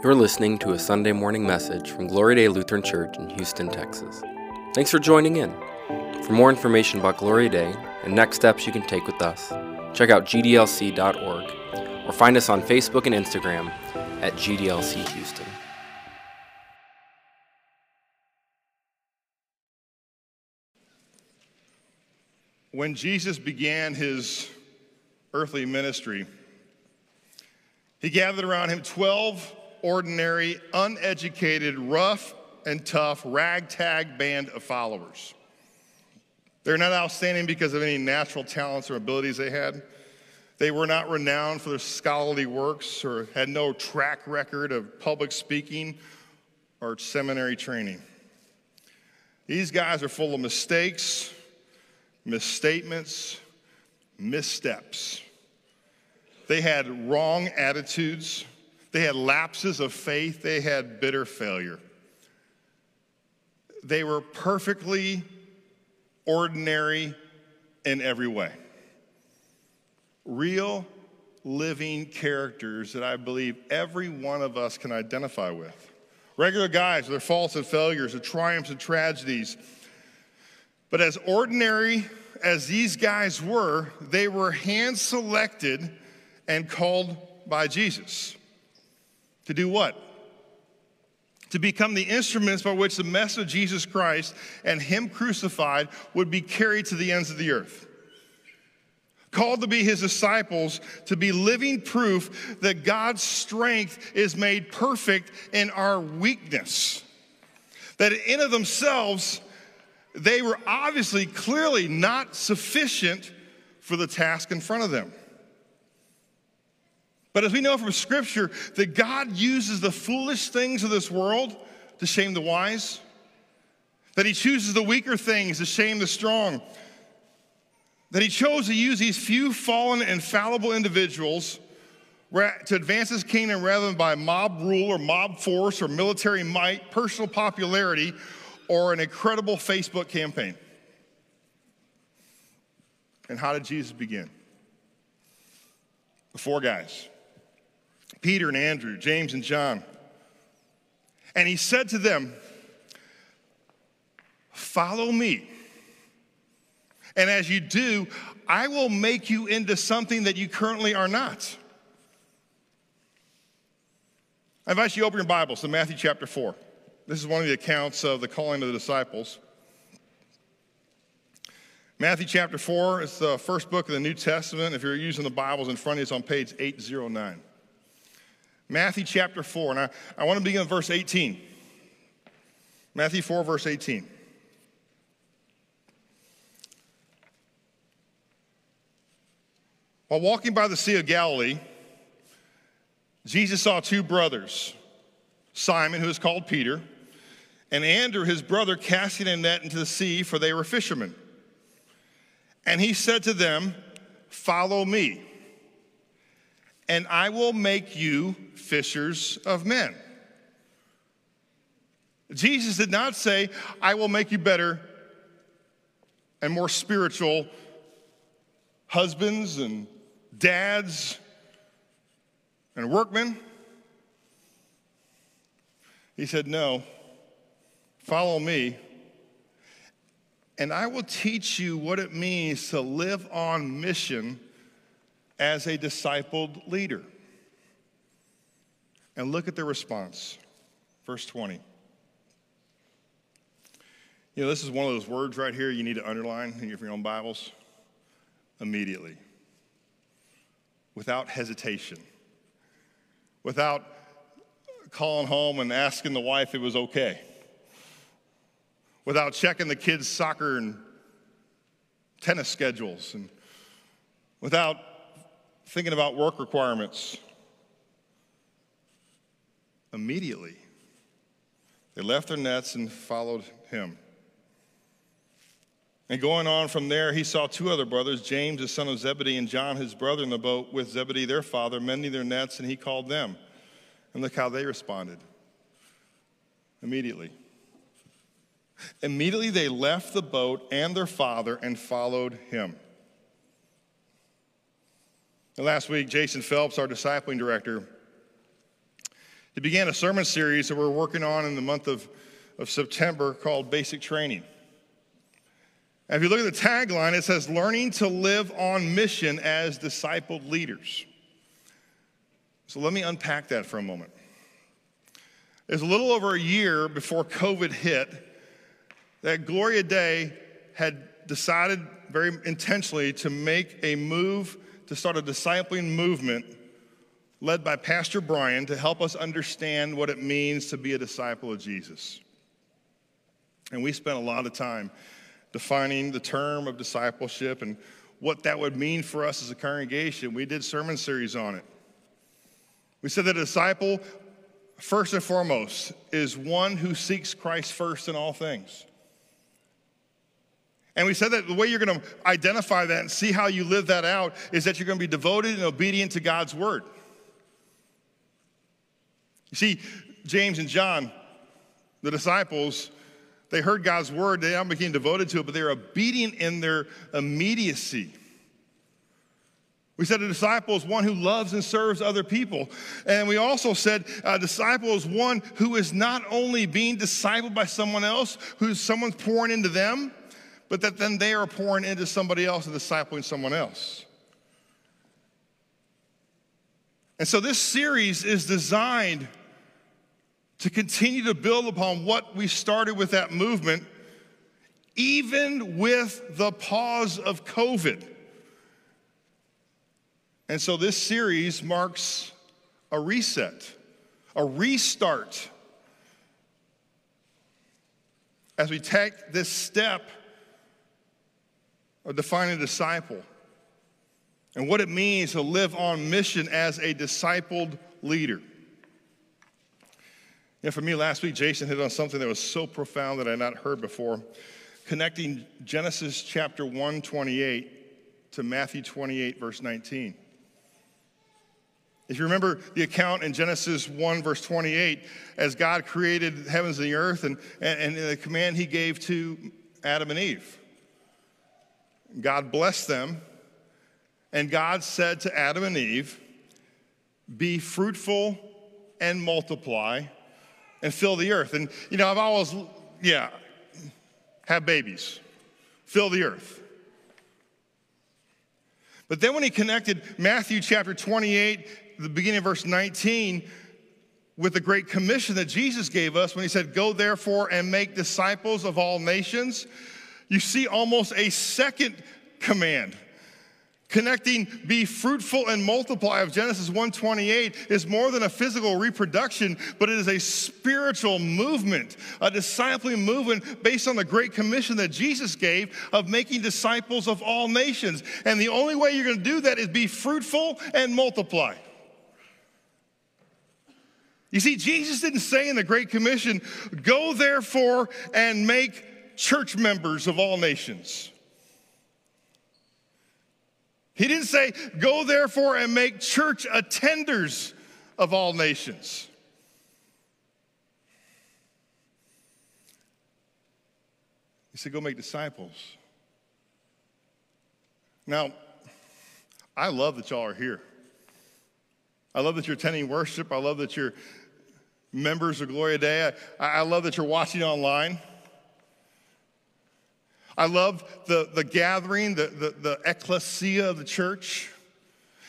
You're listening to a Sunday morning message from Gloria Dei Lutheran Church in Houston, Texas. Thanks for joining in. For more information about Gloria Dei and next steps you can take with us, check out gdlc.org or find us on Facebook and Instagram at GDLC Houston. When Jesus began his earthly ministry, he gathered around him 12 ordinary, uneducated, rough and tough, ragtag band of followers. They're not outstanding because of any natural talents or abilities they had. They were not renowned for their scholarly works or had no track record of public speaking or seminary training. These guys are full of mistakes, misstatements, missteps. They had wrong attitudes. They had lapses of faith. They had bitter failure. They were perfectly ordinary in every way. Real, living characters that I believe every one of us can identify with. Regular guys with their faults and failures, their triumphs and tragedies. But as ordinary as these guys were, they were hand selected and called by Jesus. To do what? To become the instruments by which the message of Jesus Christ and Him crucified would be carried to the ends of the earth. Called to be His disciples, to be living proof that God's strength is made perfect in our weakness. That in of themselves, they were obviously clearly not sufficient for the task in front of them. But as we know from Scripture, that God uses the foolish things of this world to shame the wise, that He chooses the weaker things to shame the strong, that He chose to use these few fallen and fallible individuals to advance His kingdom rather than by mob rule or mob force or military might, personal popularity, or an incredible Facebook campaign. And how did Jesus begin? The four guys Peter and Andrew, James and John. And he said to them, Follow me. And as you do, I will make you into something that you currently are not. I invite you to open your Bibles to Matthew chapter 4. This is one of the accounts of the calling of the disciples. Matthew chapter 4 is the first book of the New Testament. If you're using the Bibles in front of you, it's on page 809. Matthew chapter 4, and I, I want to begin with verse 18. Matthew 4, verse 18. While walking by the Sea of Galilee, Jesus saw two brothers, Simon, who is called Peter, and Andrew, his brother, casting a net into the sea, for they were fishermen. And he said to them, Follow me, and I will make you fishers of men. Jesus did not say, I will make you better and more spiritual husbands and dads and workmen. He said, No, follow me, and I will teach you what it means to live on mission as a discipled leader. And look at their response. Verse 20. You know, this is one of those words right here you need to underline in your own Bibles. Immediately. Without hesitation. Without calling home and asking the wife if it was okay. Without checking the kids' soccer and tennis schedules. And without thinking about work requirements immediately. They left their nets and followed him. And going on from there, he saw two other brothers, James, the son of Zebedee, and John, his brother, in the boat with Zebedee, their father, mending their nets, and he called them. And look how they responded immediately. Immediately they left the boat and their father and followed him. And last week, Jason Phelps, our discipling director, He began a sermon series that we're working on in the month of, of September called Basic Training. And if you look at the tagline, it says, Learning to live on mission as discipled leaders. So let me unpack that for a moment. It was a little over a year before COVID hit that Gloria Dei had decided very intentionally to make a move to start a discipling movement led by Pastor Brian to help us understand what it means to be a disciple of Jesus. And we spent a lot of time defining the term of discipleship and what that would mean for us as a congregation. We did sermon series on it. We said that a disciple, first and foremost, is one who seeks Christ first in all things. And we said that the way you're going to identify that and see how you live that out is that you're going to be devoted and obedient to God's word. You see, James and John, the disciples, they heard God's word, they now became devoted to it, but they were obedient in their immediacy. We said a disciple is one who loves and serves other people. And we also said a disciple is one who is not only being discipled by someone else, who's someone's pouring into them, but that then they are pouring into somebody else and discipling someone else. And so this series is designed to continue to build upon what we started with that movement, even with the pause of COVID. And so this series marks a reset, a restart. As we take this step of defining a disciple and what it means to live on mission as a discipled leader. Know, for me, last week, Jason hit on something that was so profound that I had not heard before, connecting Genesis chapter 1, 28 to Matthew 28, verse 19. If you remember the account in Genesis 1, verse 28, as God created heavens and the earth and, and, and the command he gave to Adam and Eve, God blessed them, and God said to Adam and Eve, Be fruitful and multiply and fill the earth. And, you know, I've always, yeah, have babies, fill the earth. But then when he connected Matthew chapter 28, the beginning of verse 19, with the great commission that Jesus gave us when he said, Go therefore and make disciples of all nations, you see almost a second command Connecting be fruitful and multiply of Genesis 1:28 is more than a physical reproduction, but it is a spiritual movement, a discipling movement based on the great commission that Jesus gave of making disciples of all nations. And the only way you're going to do that is be fruitful and multiply. You see, Jesus didn't say in the Great Commission, go therefore and make church members of all nations. He didn't say, Go therefore and make church attenders of all nations. He said, Go make disciples. Now, I love that y'all are here. I love that you're attending worship. I love that you're members of Gloria Dei. I, I love that you're watching online. I love the, the gathering, the, the, the ecclesia of the church.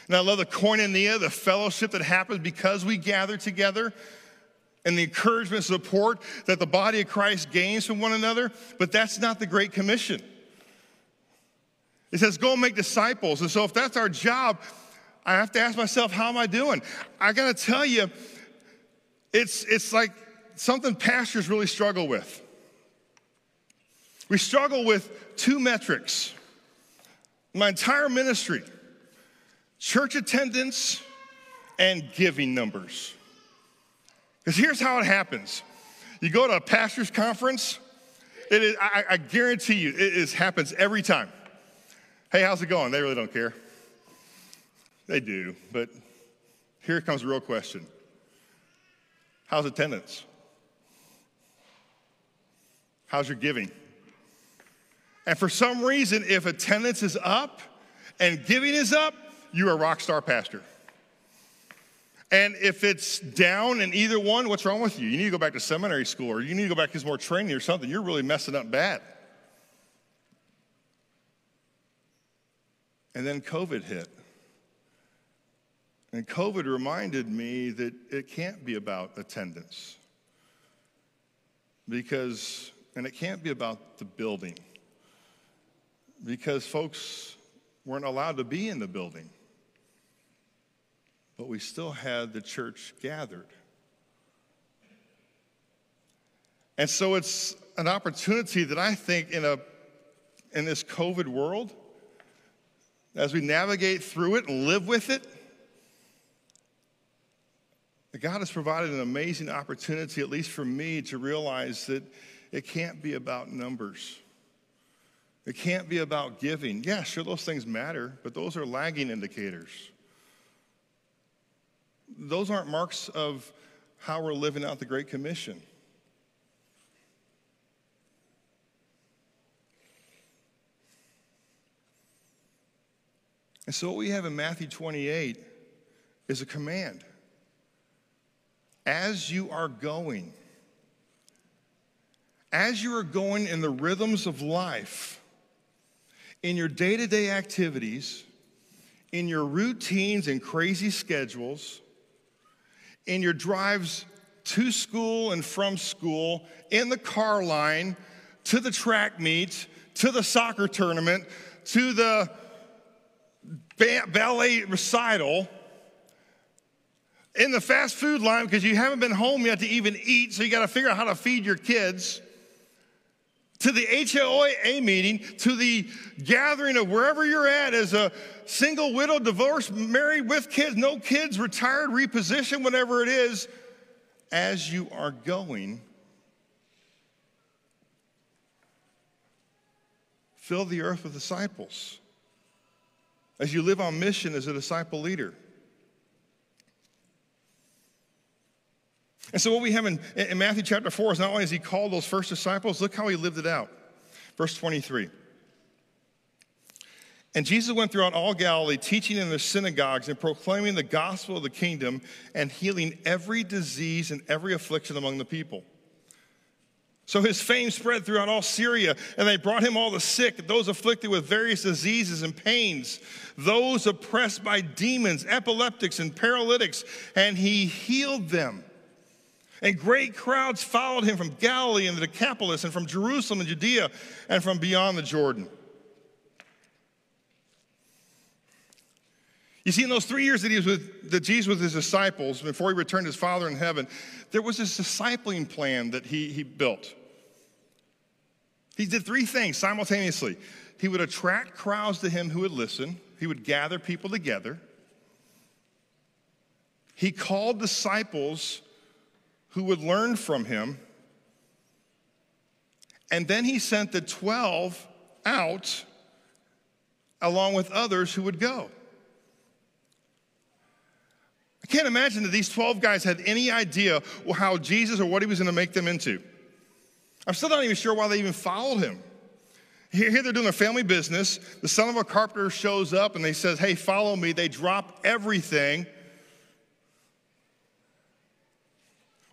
And I love the koinonia, the fellowship that happens because we gather together and the encouragement, and support that the body of Christ gains from one another. But that's not the Great Commission. It says, go and make disciples. And so, if that's our job, I have to ask myself, how am I doing? I got to tell you, it's, it's like something pastors really struggle with. We struggle with two metrics. My entire ministry church attendance and giving numbers. Because here's how it happens you go to a pastor's conference, it is, I, I guarantee you, it is, happens every time. Hey, how's it going? They really don't care. They do, but here comes the real question How's attendance? How's your giving? And for some reason, if attendance is up and giving is up, you're a rock star pastor. And if it's down in either one, what's wrong with you? You need to go back to seminary school or you need to go back to more training or something. You're really messing up bad. And then COVID hit. And COVID reminded me that it can't be about attendance. Because, and it can't be about the building. Because folks weren't allowed to be in the building. But we still had the church gathered. And so it's an opportunity that I think in, a, in this COVID world, as we navigate through it and live with it, God has provided an amazing opportunity, at least for me, to realize that it can't be about numbers. It can't be about giving. Yeah, sure, those things matter, but those are lagging indicators. Those aren't marks of how we're living out the Great Commission. And so, what we have in Matthew 28 is a command as you are going, as you are going in the rhythms of life, in your day to day activities, in your routines and crazy schedules, in your drives to school and from school, in the car line, to the track meet, to the soccer tournament, to the ballet recital in the fast food line because you haven't been home yet to even eat, so you got to figure out how to feed your kids, to the HOA meeting, to the gathering of wherever you're at as a single, widow, divorced, married with kids, no kids, retired, repositioned, whatever it is, as you are going. Fill the earth with disciples as you live on mission as a disciple leader. And so, what we have in, in Matthew chapter 4 is not only has he called those first disciples, look how he lived it out. Verse 23. And Jesus went throughout all Galilee, teaching in their synagogues and proclaiming the gospel of the kingdom and healing every disease and every affliction among the people. So his fame spread throughout all Syria, and they brought him all the sick, those afflicted with various diseases and pains, those oppressed by demons, epileptics, and paralytics, and he healed them. And great crowds followed him from Galilee and the Decapolis, and from Jerusalem and Judea, and from beyond the Jordan. You see, in those three years that he was with that Jesus with his disciples before he returned to his Father in heaven, there was this discipling plan that he, he built. He did three things simultaneously. He would attract crowds to him who would listen, he would gather people together. He called disciples who would learn from him. And then he sent the 12 out along with others who would go. I can't imagine that these 12 guys had any idea how Jesus or what he was going to make them into. I'm still not even sure why they even followed him. Here, they're doing a family business. The son of a carpenter shows up and they says, "Hey, follow me." They drop everything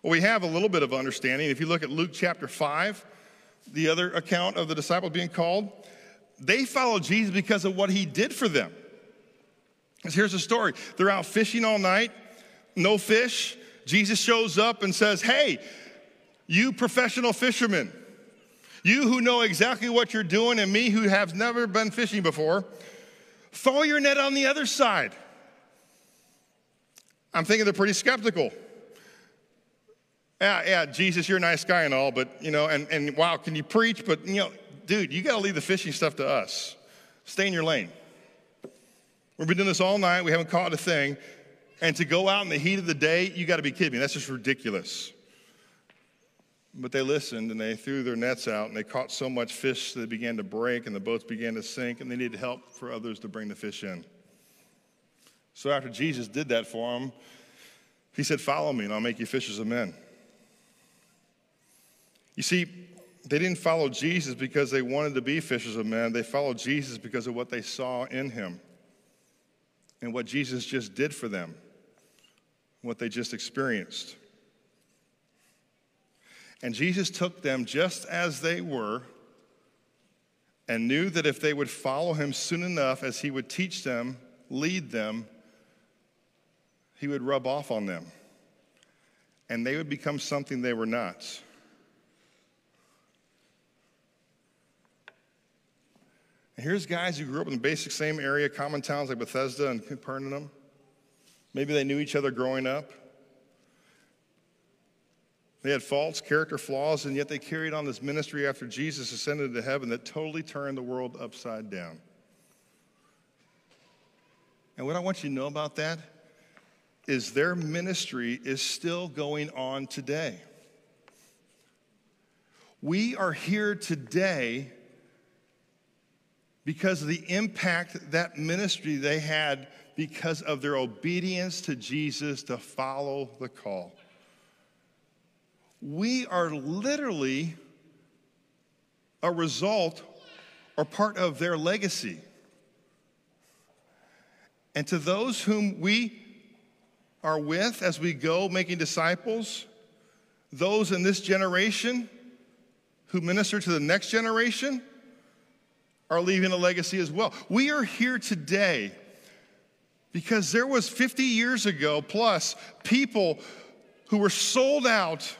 Well, we have a little bit of understanding. If you look at Luke chapter 5, the other account of the disciples being called, they followed Jesus because of what he did for them. Because here's the story they're out fishing all night, no fish. Jesus shows up and says, Hey, you professional fishermen, you who know exactly what you're doing, and me who have never been fishing before, throw your net on the other side. I'm thinking they're pretty skeptical yeah, yeah, Jesus, you're a nice guy and all, but, you know, and, and wow, can you preach? But, you know, dude, you got to leave the fishing stuff to us. Stay in your lane. We've been doing this all night. We haven't caught a thing. And to go out in the heat of the day, you got to be kidding me. That's just ridiculous. But they listened and they threw their nets out and they caught so much fish that they began to break and the boats began to sink and they needed help for others to bring the fish in. So after Jesus did that for them, he said, Follow me and I'll make you fishers of men. You see, they didn't follow Jesus because they wanted to be fishers of men. They followed Jesus because of what they saw in him and what Jesus just did for them. what they just experienced. And Jesus took them just as they were and knew that if they would follow him soon enough as he would teach them, lead them, he would rub off on them. And they would become something they were not. And here's guys who grew up in the basic same area, common towns like Bethsaida and Capernaum. Maybe they knew each other growing up. They had faults, character flaws, and yet they carried on this ministry after Jesus ascended to heaven that totally turned the world upside down. And what I want you to know about that is their ministry is still going on today. We are here today because of the impact that ministry they had because of their obedience to Jesus to follow the call. We are literally a result or part of their legacy. And to those whom we are with as we go making disciples, those in this generation who minister to the next generation are leaving a legacy as well. We are here today because there was 50 years ago plus people who were sold out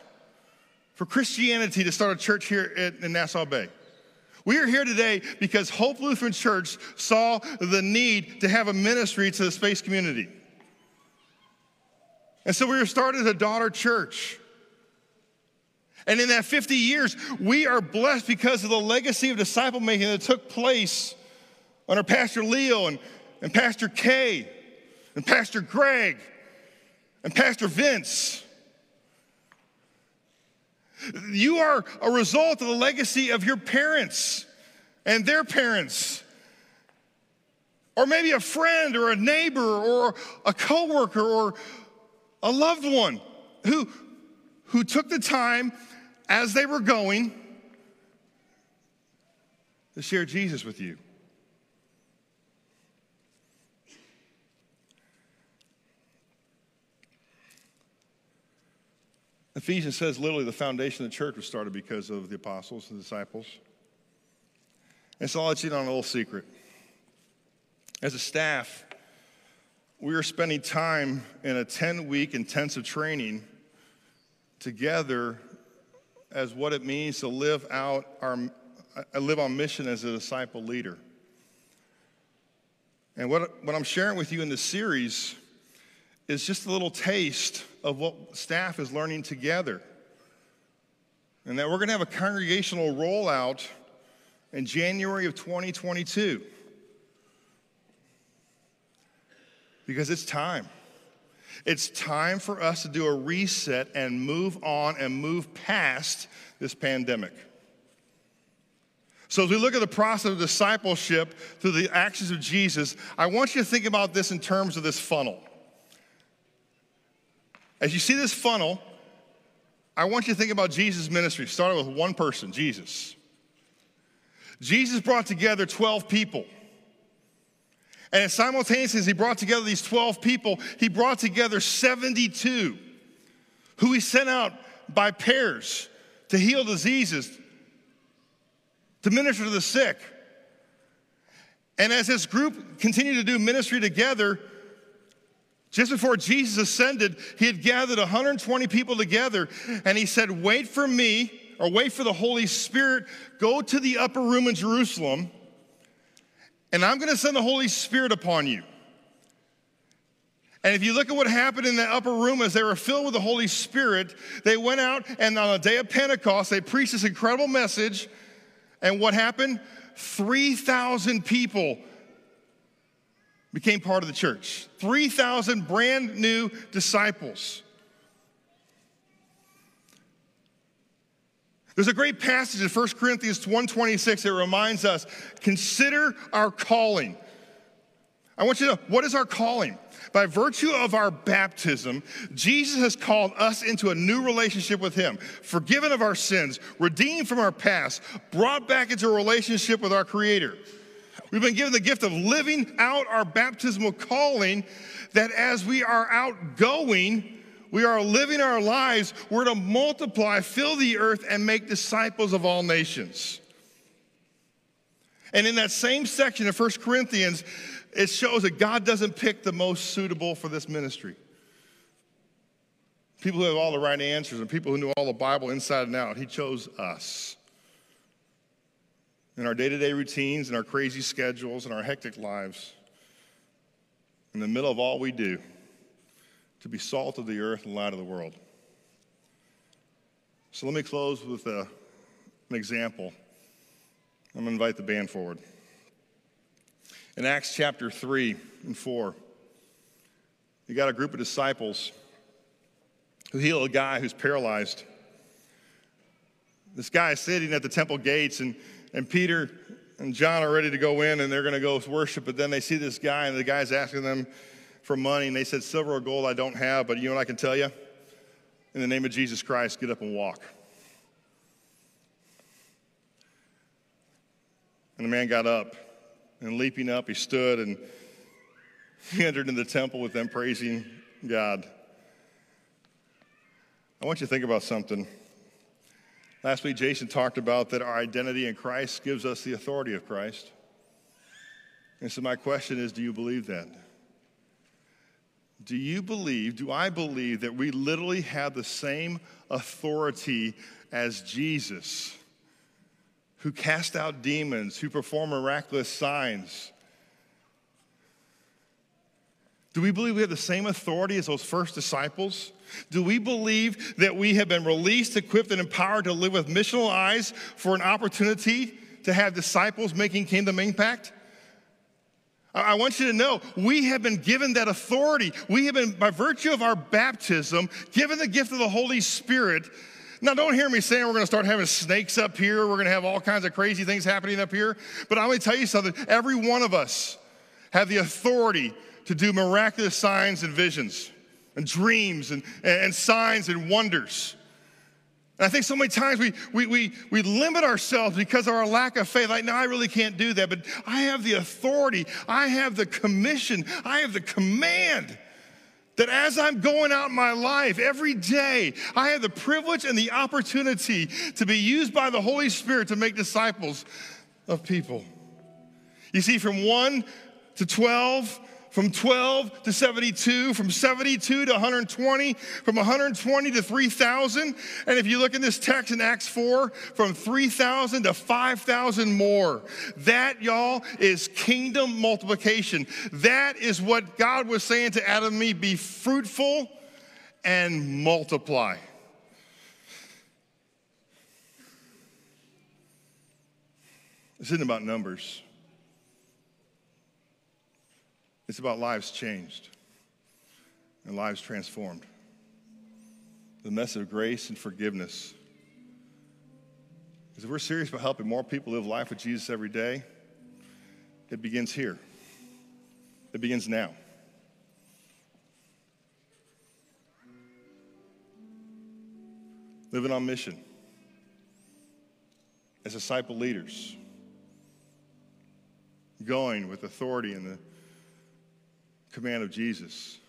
for Christianity to start a church here in, in Nassau Bay. We are here today because Hope Lutheran Church saw the need to have a ministry to the space community. And so we were started as a daughter church. And in that 50 years, we are blessed because of the legacy of disciple making that took place under Pastor Leo and, and Pastor Kay and Pastor Greg and Pastor Vince. You are a result of the legacy of your parents and their parents. Or maybe a friend or a neighbor or a coworker or a loved one who, who took the time as they were going to share Jesus with you. Ephesians says literally the foundation of the church was started because of the apostles and disciples. And so I'll let you in on a little secret. As a staff, we are spending time in a 10 week intensive training together as what it means to live out our uh, live on mission as a disciple leader. And what, what I'm sharing with you in this series is just a little taste of what staff is learning together. And that we're going to have a congregational rollout in January of 2022. Because it's time. It's time for us to do a reset and move on and move past this pandemic. So, as we look at the process of discipleship through the actions of Jesus, I want you to think about this in terms of this funnel. As you see this funnel, I want you to think about Jesus' ministry, starting with one person, Jesus. Jesus brought together 12 people. And simultaneously, as he brought together these 12 people, he brought together 72 who he sent out by pairs to heal diseases, to minister to the sick. And as this group continued to do ministry together, just before Jesus ascended, he had gathered 120 people together and he said, Wait for me, or wait for the Holy Spirit, go to the upper room in Jerusalem, and I'm gonna send the Holy Spirit upon you. And if you look at what happened in that upper room as they were filled with the Holy Spirit, they went out and on the day of Pentecost, they preached this incredible message. And what happened? 3,000 people became part of the church. 3,000 brand new disciples. There's a great passage in 1 Corinthians 1:26 that reminds us, consider our calling. I want you to know what is our calling? By virtue of our baptism, Jesus has called us into a new relationship with Him, forgiven of our sins, redeemed from our past, brought back into a relationship with our Creator. We've been given the gift of living out our baptismal calling that as we are outgoing, we are living our lives, we're to multiply, fill the earth, and make disciples of all nations. And in that same section of 1 Corinthians, it shows that God doesn't pick the most suitable for this ministry. People who have all the right answers and people who knew all the Bible inside and out. He chose us. In our day to day routines, in our crazy schedules, in our hectic lives, in the middle of all we do, to be salt of the earth and light of the world. So let me close with a, an example. I'm going to invite the band forward. In Acts chapter 3 and 4, you got a group of disciples who heal a guy who's paralyzed. This guy is sitting at the temple gates, and, and Peter and John are ready to go in and they're going to go worship, but then they see this guy, and the guy's asking them for money, and they said, Silver or gold I don't have, but you know what I can tell you? In the name of Jesus Christ, get up and walk. And the man got up, and leaping up, he stood and he entered into the temple with them praising God. I want you to think about something. Last week, Jason talked about that our identity in Christ gives us the authority of Christ. And so, my question is do you believe that? Do you believe, do I believe that we literally have the same authority as Jesus, who cast out demons, who performed miraculous signs? Do we believe we have the same authority as those first disciples? Do we believe that we have been released, equipped, and empowered to live with missional eyes for an opportunity to have disciples making kingdom impact? I want you to know we have been given that authority. We have been, by virtue of our baptism, given the gift of the Holy Spirit. Now, don't hear me saying we're going to start having snakes up here. We're going to have all kinds of crazy things happening up here. But I'm going to tell you something. Every one of us have the authority to do miraculous signs and visions and dreams and, and signs and wonders. And I think so many times we, we, we, we limit ourselves because of our lack of faith. Like, no, I really can't do that. But I have the authority, I have the commission, I have the command that as I'm going out in my life every day, I have the privilege and the opportunity to be used by the Holy Spirit to make disciples of people. You see, from 1 to 12, from 12 to 72, from 72 to 120, from 120 to 3,000. And if you look in this text in Acts 4, from 3,000 to 5,000 more. That, y'all, is kingdom multiplication. That is what God was saying to Adam and me be fruitful and multiply. This isn't about numbers. It's about lives changed and lives transformed. The message of grace and forgiveness. Because if we're serious about helping more people live life with Jesus every day, it begins here. It begins now. Living on mission as disciple leaders, going with authority in the command of Jesus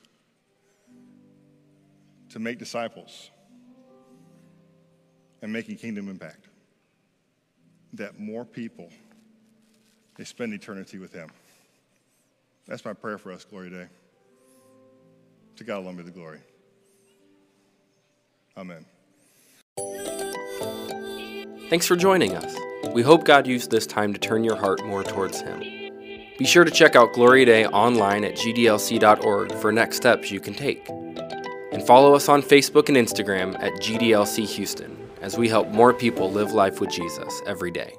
to make disciples and making kingdom impact. That more people they spend eternity with him. That's my prayer for us, Gloria Dei. To God alone be the glory. Amen. Thanks for joining us. We hope God used this time to turn your heart more towards Him. Be sure to check out Gloria Dei online at gdlc.org for next steps you can take. And follow us on Facebook and Instagram at GDLC Houston as we help more people live life with Jesus every day.